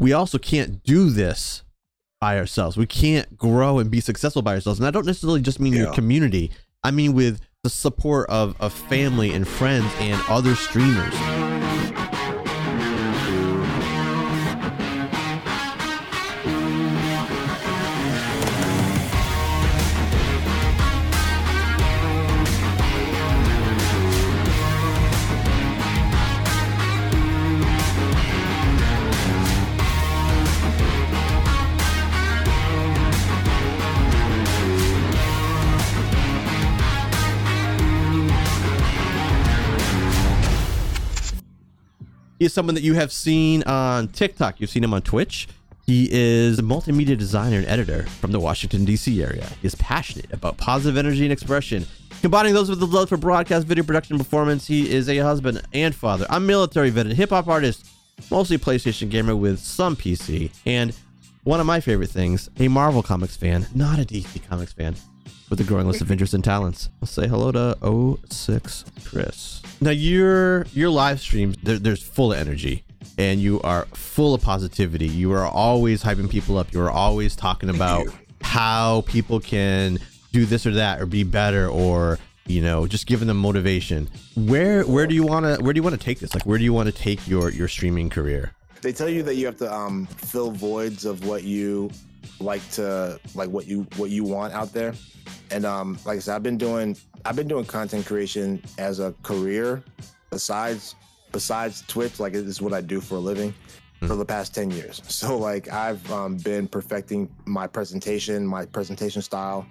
we also can't do this by ourselves. We can't grow and be successful by ourselves. And I don't necessarily just mean your community. I mean with the support of, of family and friends and other streamers. He is someone that you have seen on TikTok. You've seen him on Twitch. He is a multimedia designer and editor from the Washington, D.C. area. He is passionate about positive energy and expression, combining those with the love for broadcast, video production, performance. He is a husband and father, I'm a military veteran, hip hop artist, mostly PlayStation gamer with some PC, and one of my favorite things, a Marvel Comics fan, not a DC Comics fan, with a growing list of interests and talents. Let's say hello to 06 Chris. Now your your live streams, there's full of energy and you are full of positivity. You are always hyping people up. You are always talking about how people can do this or that or be better or you know just giving them motivation. Where where do you want to where do you want to take this? Like where do you want to take your your streaming career? They tell you that you have to um, fill voids of what you like to like what you what you want out there. And um, like I said, I've been doing I've been doing content creation as a career besides besides Twitch. Like this is what I do for a living for the past 10 years. So like I've um, been perfecting my presentation, my presentation style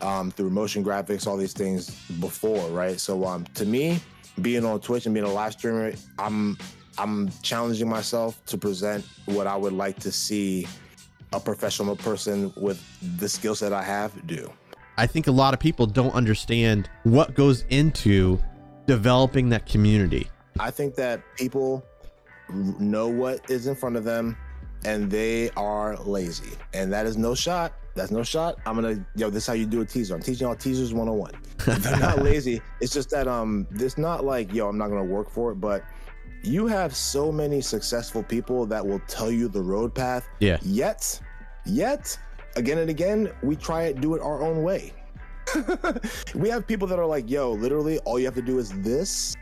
um, through motion graphics, all these things before, right? So um, to me, being on Twitch and being a live streamer, I'm I'm challenging myself to present what I would like to see a professional person with the skill set I have do. I think a lot of people don't understand what goes into developing that community. I think that people know what is in front of them and they are lazy. And that is no shot. That's no shot. I'm gonna yo, this is how you do a teaser. I'm teaching y'all teasers 101. They're not lazy. It's just that um it's not like, yo, I'm not gonna work for it, but you have so many successful people that will tell you the road path. Yeah. Yet, yet, again and again, we try it, do it our own way. we have people that are like, yo, literally, all you have to do is this.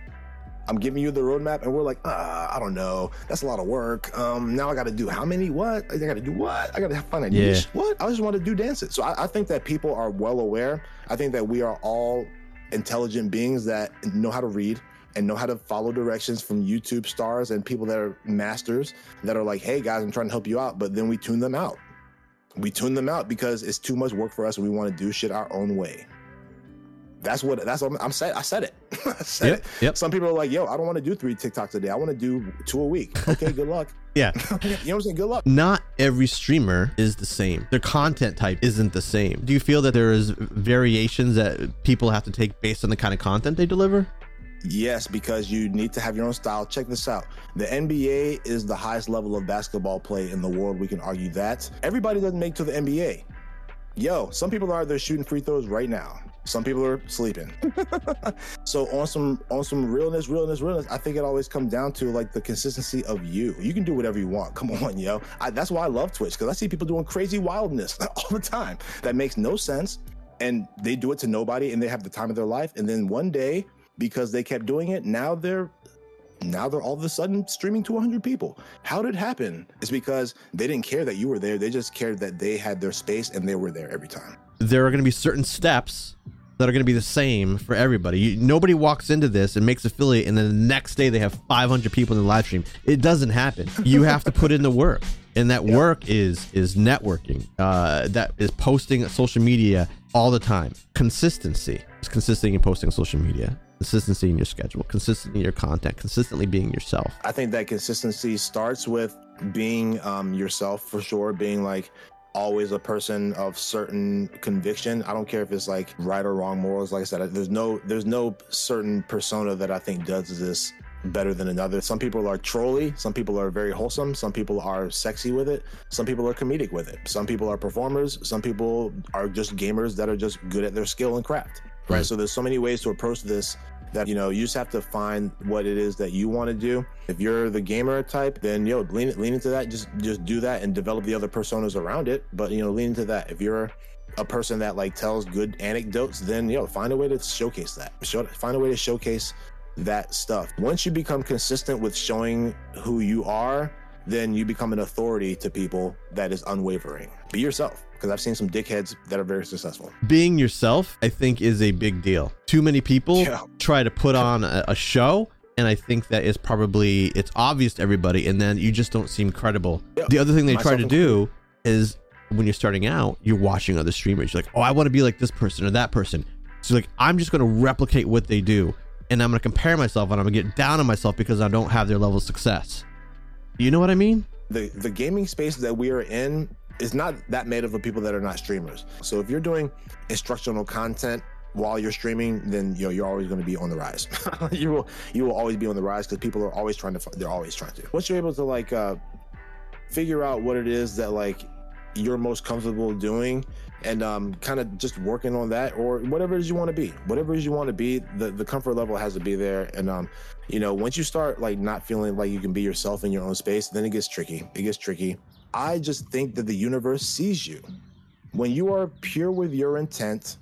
I'm giving you the roadmap, and we're like, uh, I don't know. That's a lot of work. Um, now I got to do how many? What? I got to do what? I got to find a Yeah. niche. What? I just want to do dances. So I, I think that people are well aware. I think that we are all intelligent beings that know how to read and know how to follow directions from YouTube stars and people that are masters that are like, hey guys, I'm trying to help you out. But then we tune them out. We tune them out because it's too much work for us and we want to do shit our own way. That's what that's what I'm, I'm said. I said it. I said Yep, it. yep. Some people are like, yo, I don't want to do three TikToks a day. I want to do two a week. Okay, good luck. Yeah. you know what I'm saying? Good luck. Not every streamer is the same. Their content type isn't the same. Do you feel that there is variations that people have to take based on the kind of content they deliver? Yes, because you need to have your own style. Check this out. The NBA is the highest level of basketball play in the world. We can argue that. Everybody doesn't make to the NBA. Yo, some people are there shooting free throws right now. Some people are sleeping. so on some on some realness, realness, realness, I think it always comes down to like the consistency of you. You can do whatever you want. Come on, yo. I, that's why I love Twitch because I see people doing crazy wildness all the time that makes no sense, and they do it to nobody, and they have the time of their life. And then one day, because they kept doing it, now they're now they're all of a sudden streaming to 100 people. How did it happen? It's because they didn't care that you were there. They just cared that they had their space and they were there every time. There are going to be certain steps that are going to be the same for everybody. You, nobody walks into this and makes affiliate, and then the next day they have 500 people in the live stream. It doesn't happen. You have to put in the work, and that work is is networking. Uh, that is posting social media all the time. Consistency. It's consistency in posting social media. Consistency in your schedule. Consistency in your content. Consistently being yourself. I think that consistency starts with being um, yourself for sure, being like always a person of certain conviction. I don't care if it's like right or wrong morals. Like I said, there's no there's no certain persona that I think does this better than another. Some people are trolly, some people are very wholesome, some people are sexy with it, some people are comedic with it. Some people are performers, some people are just gamers that are just good at their skill and craft. Right? So there's so many ways to approach this that you know you just have to find what it is that you want to do. If you're the gamer type, then yo lean lean into that. Just just do that and develop the other personas around it. But you know lean into that. If you're a person that like tells good anecdotes, then yo find a way to showcase that. Show, find a way to showcase that stuff. Once you become consistent with showing who you are, then you become an authority to people that is unwavering. Be yourself because I've seen some dickheads that are very successful. Being yourself, I think, is a big deal. Too many people Yeah. try to put on a, a show, and I think that is probably it's obvious to everybody, and then you just don't seem credible. Yeah. The other thing they try to do is when you're starting out, you're watching other streamers. You're like, oh, I want to be like this person or that person. So like, I'm just going to replicate what they do, and I'm going to compare myself, and I'm going to get down on myself because I don't have their level of success. You know what I mean? the the gaming space that we are in is not that made up of people that are not streamers. So if you're doing instructional content while you're streaming, then you know you're always going to be on the rise. you will you will always be on the rise because people are always trying to. They're always trying to. Once you're able to like uh, figure out what it is that like you're most comfortable doing and um, kind of just working on that or whatever it is you want to be whatever it is you want to be the, the comfort level has to be there and um, you know once you start like not feeling like you can be yourself in your own space then it gets tricky it gets tricky i just think that the universe sees you when you are pure with your intent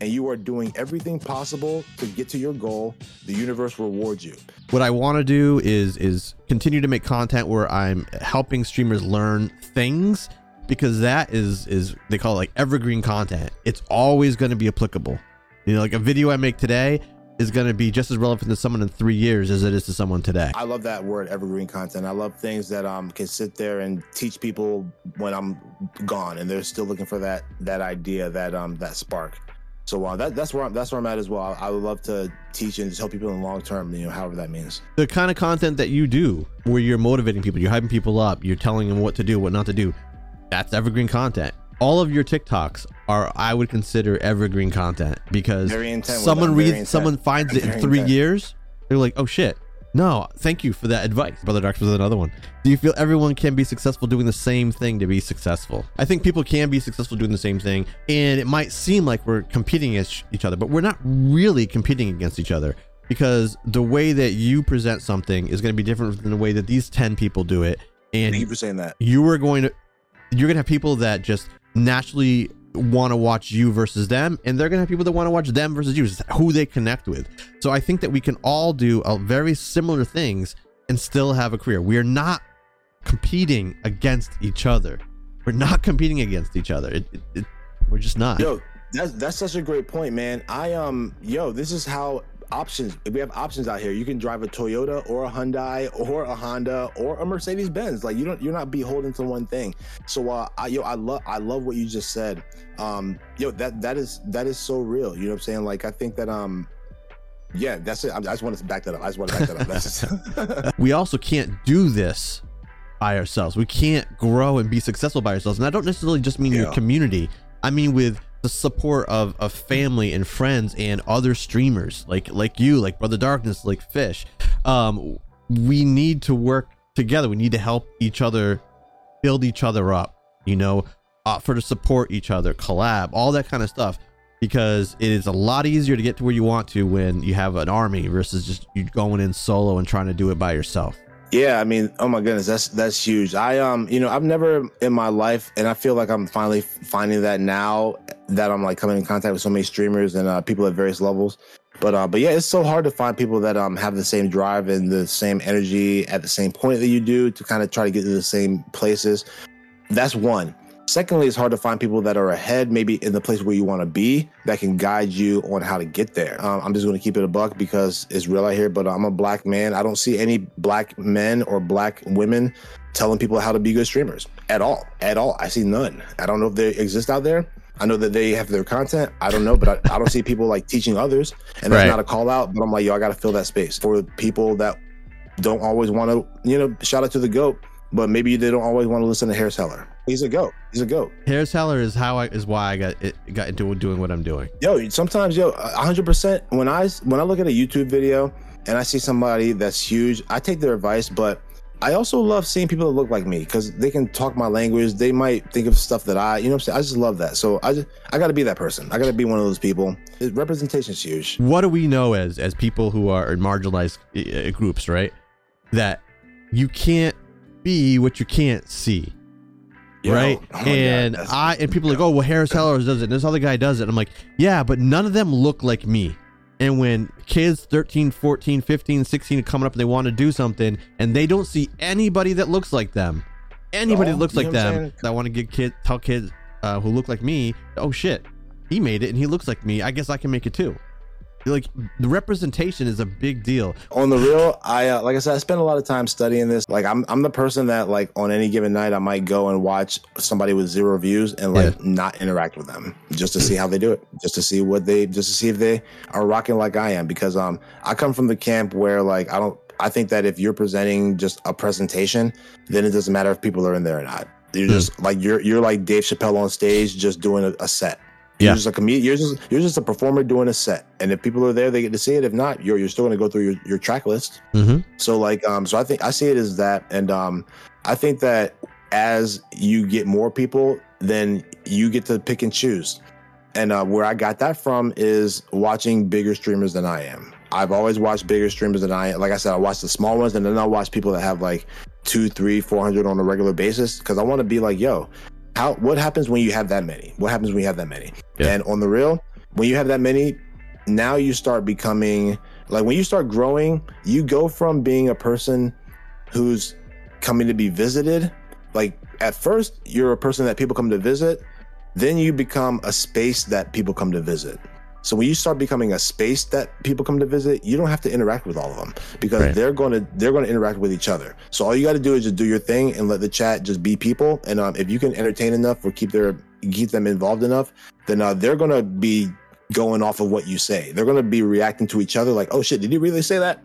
and you are doing everything possible to get to your goal the universe rewards you what I want to do is is continue to make content where I'm helping streamers learn things because that is is they call it like evergreen content. It's always going to be applicable. You know, like a video I make today is going to be just as relevant to someone in 3 years as it is to someone today. I love that word evergreen content. I love things that um can sit there and teach people when I'm gone and they're still looking for that that idea, that um that spark. So uh, that that's where I'm, that's where I'm at as well. I would love to teach and just help people in the long term, you know, however that means. The kind of content that you do where you're motivating people, you're hyping people up, you're telling them what to do, what not to do. That's evergreen content. All of your TikToks are I would consider evergreen content because Very intent with someone reads intent. someone finds it in three intent. years they're like oh shit no thank you for that advice brother doctor was another one do you feel everyone can be successful doing the same thing to be successful i think people can be successful doing the same thing and it might seem like we're competing against each other but we're not really competing against each other because the way that you present something is going to be different than the way that these 10 people do it and Thank you for saying that. you are going to you're going to have people that just naturally want to watch you versus them and they're to have people that want to watch them versus you It's who they connect with. So i think that we can all do a very similar things and still have a career. We are not competing against each other. We're not competing against each other. It, it, it- we're just not. Yo, that's that's such a great point, man. I um, yo, this is how options. If We have options out here. You can drive a Toyota or a Hyundai or a Honda or a Mercedes Benz. Like you don't, you're not beholden to one thing. So, uh, I, yo, I love, I love what you just said. Um, yo, that that is that is so real. You know what I'm saying? Like I think that um. Yeah, that's it. I I just wanted to back that up. I just want to back that up. We also can't do this by ourselves. We can't grow and be successful by ourselves. And I don't necessarily just mean your community. I mean with the support of, of family and friends and other streamers like like you, like Brother Darkness, like Fish. Um, we need to work together. We need to help each other build each other up. You know, offer to support each other, collab, all that kind of stuff. Because it is a lot easier to get to where you want to when you have an army versus just you going in solo and trying to do it by yourself. Yeah, I mean, oh my goodness, that's that's huge. I um, you know, I've never in my life, and I feel like I'm finally finding that now that I'm like coming in contact with so many streamers and uh, people at various levels. But uh, but yeah, it's so hard to find people that um have the same drive and the same energy at the same point that you do to kind of try to get to the same places. That's one. Secondly, it's hard to find people that are ahead, maybe in the place where you want to be, that can guide you on how to get there. Um, I'm just going to keep it a buck because it's real out here. But I'm a black man. I don't see any black men or black women telling people how to be good streamers at all. At all, I see none. I don't know if they exist out there. I know that they have their content. I don't know, but I, I don't see people like teaching others. And that's Right. not a call out. But I'm like, yo, I got to fill that space for people that don't always want to, you know, shout out to the goat, but maybe they don't always want to listen to Harris Heller. He's a goat. He's a goat. Harris Heller is how I is why I got it got into doing what I'm doing. Yo, sometimes, yo, hundred percent. When I when I look at a YouTube video and I see somebody that's huge, I take their advice. But I also love seeing people that look like me because they can talk my language. They might think of stuff that I, you know, what I'm saying. I just love that. So I just, I got to be that person. I got to be one of those people. Representation is huge. What do we know as as people who are in marginalized uh, groups, right? That you can't be what you can't see. Yo, right? oh God, and I and people are like, oh well, Harris Heller does it. And this other guy does it. I'm like, yeah, but none of them look like me. And when kids 13, 14, 15, 16 are coming up and they want to do something and they don't see anybody that looks like them, anybody Oh, that looks like know what I'm them, that want to get kids, tell kids uh, who look like me, oh shit, he made it and he looks like me. I guess I can make it too. Like the representation is a big deal. on the real, I uh, like I said, I spend a lot of time studying this. Like I'm, I'm the person that like on any given night, I might go and watch somebody with zero views and like Yeah. not interact with them just to see how they do it, just to see what they, just to see if they are rocking like I am. Because um, I come from the camp where like I don't, I think that if you're presenting just a presentation, then it doesn't matter if people are in there or not. You're Hmm. just like you're, you're like Dave Chappelle on stage, just doing a, a set. Yeah. You're just a comedian. You're just you're just a performer doing a set, and if people are there, they get to see it. If not, you're you're still going to go through your, your track list. Mm-hmm. So like um so I think I see it as that and um I think that as you get more people then you get to pick and choose. And uh, where I got that from is watching bigger streamers than I am. I've always watched bigger streamers than I am. Like I said, I watch the small ones and then I watch people that have like two, three, four hundred on a regular basis because I want to be like, yo, how what happens when you have that many? What happens when you have that many? Yeah. And on the real, when you have that many, now you start becoming like when you start growing, you go from being a person who's coming to be visited. Like at first, you're a person that people come to visit, then you become a space that people come to visit. So when you start becoming a space that people come to visit, you don't have to interact with all of them because Right. they're going to they're going to interact with each other. So all you got to do is just do your thing and let the chat just be people. And um, if you can entertain enough or keep their keep them involved enough, then uh, they're going to be going off of what you say. They're going to be reacting to each other like, "Oh shit, did he really say that?"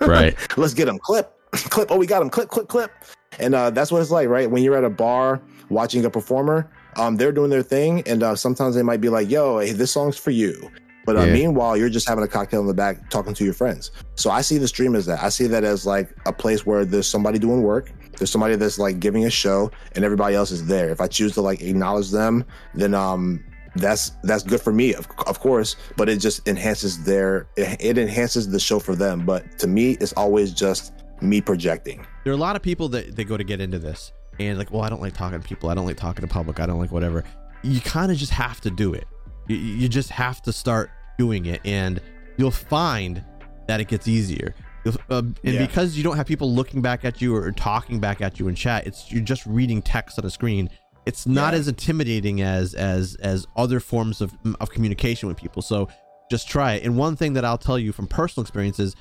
Right. Let's get him. Clip, clip. Oh, we got him. Clip, clip, clip. And uh, that's what it's like, right? When you're at a bar watching a performer, um, they're doing their thing, and uh, sometimes they might be like, "Yo, hey, this song's for you." But uh, Yeah. meanwhile, you're just having a cocktail in the back, talking to your friends. So I see the stream as that. I see that as like a place where there's somebody doing work. There's somebody that's like giving a show, and everybody else is there. If I choose to like acknowledge them, then um, that's that's good for me, of, of course. But it just enhances their it, it enhances the show for them. But to me, it's always just me projecting. there are a lot of people that they go to get into this and like well i don't like talking to people i don't like talking to public i don't like whatever you kind of just have to do it you, you just have to start doing it and you'll find that it gets easier You'll- uh, and Yeah. because you don't have people looking back at you or talking back at you in chat it's you're just reading text on a screen it's not Yeah. as intimidating as as as other forms of of communication with people so just try it and one thing that i'll tell you from personal experience is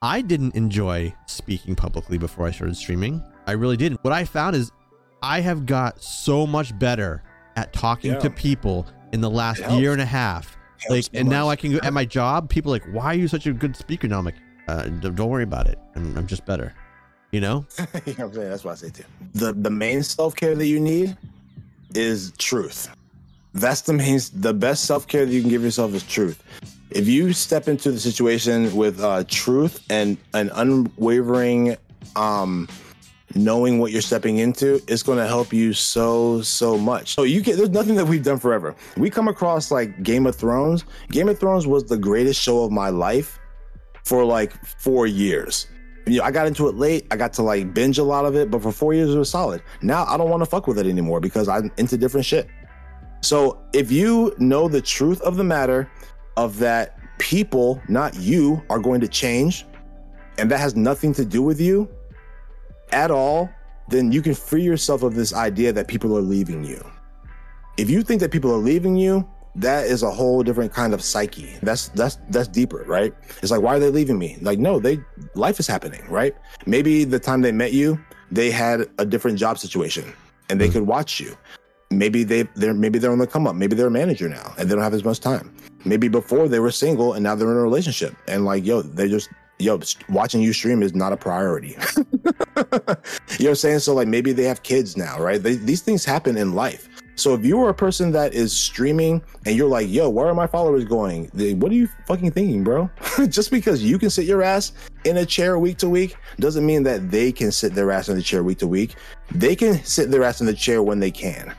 I didn't enjoy speaking publicly before I started streaming. I really didn't. What I found is I have got so much better at talking Yeah. to people in the last year and a half. Like, and now I can go at my job. People are like, why are you such a good speaker? Now I'm like, uh, don't worry about it. I'm, I'm just better. You know? you know what I'm saying? That's what I say too. The the main self care that you need is truth. That's the main the best self care that you can give yourself is truth. If you step into the situation with uh, truth and an unwavering um knowing what you're stepping into, it's going to help you so so much. So you can there's nothing that we've done forever. We come across like Game of Thrones. Game of Thrones was the greatest show of my life for like 4 years you know, I got into it late. I got to like binge a lot of it, but for four years it was solid. Now I don't want to fuck with it anymore because I'm into different shit. So if you know the truth of the matter of that people, not you, are going to change, and that has nothing to do with you at all, then you can free yourself of this idea that people are leaving you. If you think that people are leaving you, that is a whole different kind of psyche. That's that's that's deeper, right? It's like why are they leaving me? Like no, they life is happening, right? Maybe the time they met you, they had a different job situation and they Mhm. could watch you. Maybe they they're maybe they're on the come up. Maybe they're a manager now and they don't have as much time. Maybe before they were single and now they're in a relationship and like yo, they just yo watching you stream is not a priority. you know what I'm saying? So like maybe they have kids now, right? They, these things happen in life. So if you are a person that is streaming and you're like, yo, where are my followers going? What are you fucking thinking, bro? Just because you can sit your ass in a chair week to week doesn't mean that they can sit their ass in the chair week to week. They can sit their ass in the chair when they can.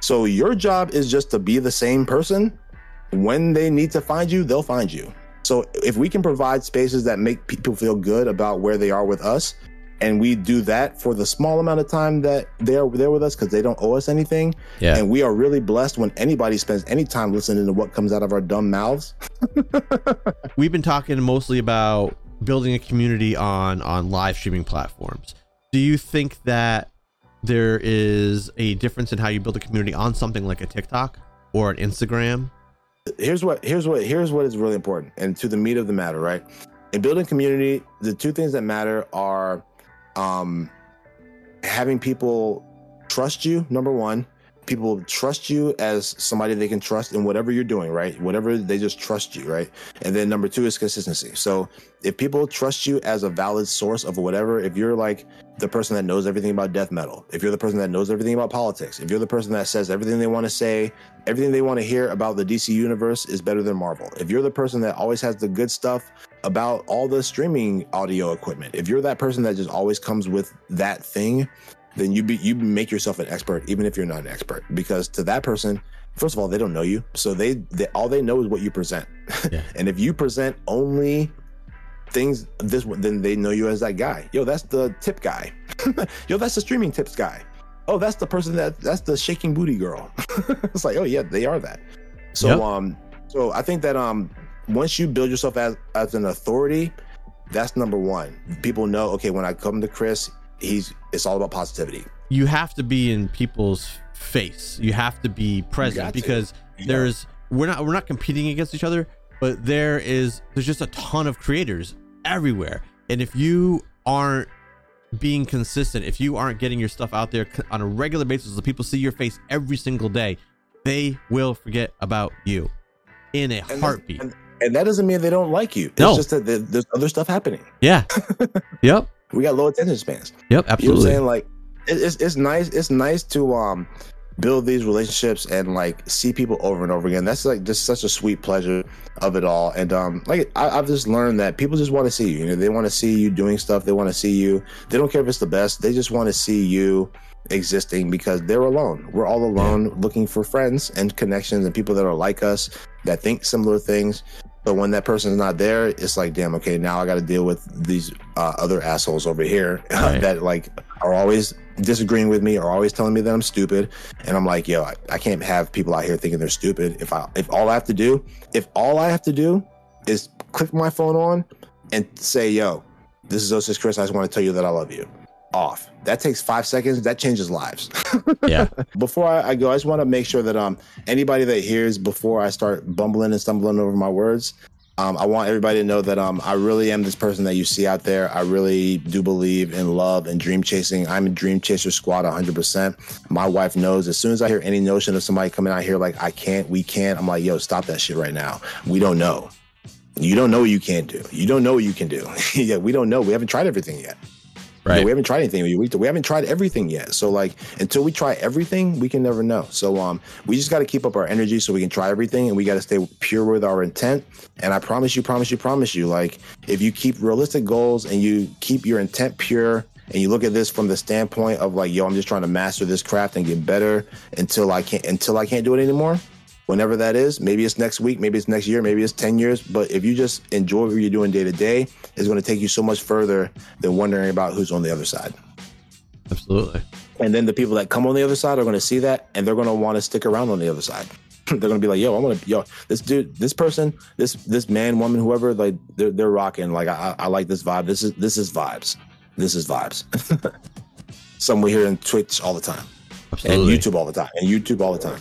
So your job is just to be the same person. When they need to find you, they'll find you. So if we can provide spaces that make people feel good about where they are with us, and we do that for the small amount of time that they're there with us because they don't owe us anything. Yeah. And we are really blessed when anybody spends any time listening to what comes out of our dumb mouths. We've been talking mostly about building a community on on live streaming platforms. Do you think that there is a difference in how you build a community on something like a TikTok or an Instagram? Here's what here's what here's what is really important and to the meat of the matter, right? In building community, the two things that matter are um, having people trust you, number one, people trust you as somebody they can trust in whatever you're doing, right? Whatever they just trust you, right? And then number two is consistency. So if people trust you as a valid source of whatever, if you're like the person that knows everything about death metal, if you're the person that knows everything about politics, if you're the person that says everything they want to say, everything they want to hear about the DC universe is better than Marvel, if you're the person that always has the good stuff about all the streaming audio equipment, if you're that person that just always comes with that thing, then you be you make yourself an expert even if you're not an expert because to that person first of all they don't know you. So they, they all they know is what you present. Yeah. and if you present only things this then they know you as that guy. Yo that's the tip guy. Yo that's the streaming tips guy. Oh that's the person that that's the shaking booty girl. It's like oh yeah they are that. So Yep. um so i think that um once you build yourself as as an authority that's number one. People know okay when i come to chris he's it's all about positivity You have to be in people's face. You have to be present because Yeah. there's we're not we're not competing against each other, but there is there's just a ton of creators everywhere. And if you aren't being consistent, if you aren't getting your stuff out there on a regular basis, so people see your face every single day, they will forget about you in a And heartbeat. And, and that doesn't mean they don't like you. It's No. just that there's other stuff happening. yeah. yep. We got low attention spans. Yep. You know what I'm Absolutely. saying? Like it, it's it's nice. It's nice to um build these relationships and like see people over and over again. That's like just such a sweet pleasure of it all. And um like I, I've just learned that people just want to see you. You know, they want to see you doing stuff. They want to see you. They don't care if it's the best. They just want to see you existing because they're alone. We're all alone looking for friends and connections and people that are like us that think similar things. But when that person's not there, it's like, damn, okay, now I got to deal with these uh, other assholes over here Right. that like are always disagreeing with me or always telling me that I'm stupid. And I'm like, yo, I, I can't have people out here thinking they're stupid. If I if all I have to do, if all I have to do is click my phone on and say, yo, this is 06 Chris. I just want to tell you that I love you. Off. That takes five seconds. That changes lives. yeah. before I, I go, I just want to make sure that um anybody that hears before I start bumbling and stumbling over my words, um, I want everybody to know that um I really am this person that you see out there. I really do believe in love and dream chasing. I'm a dream chaser squad 100%. My wife knows as soon as I hear any notion of somebody coming out here like I can't, we can't. I'm like, yo, stop that shit right now. We don't know. You don't know what you can't do. You don't know what you can do. yeah, we don't know. We haven't tried everything yet. You know, we haven't tried anything. We, we haven't tried everything yet. So like until we try everything, we can never know. So um, we just got to keep up our energy so we can try everything, and we got to stay pure with our intent. And I promise you, promise you, promise you, like if you keep realistic goals and you keep your intent pure. And you look at this from the standpoint of like, yo, I'm just trying to master this craft and get better until I can't until I can't do it anymore. Whenever that is, maybe it's next week, maybe it's next year, maybe it's 10 years. But if you just enjoy what you're doing day to day, it's going to take you so much further than wondering about who's on the other side. Absolutely. And then the people that come on the other side are going to see that and they're going to want to stick around on the other side. they're going to be like, yo, I'm going to, yo, this dude, this person, this, this man, woman, whoever, like they're, they're rocking. Like, I, I like this vibe. This is, this is vibes. This is vibes. Some we hear in Twitch all the time Absolutely. and YouTube all the time and YouTube all the time.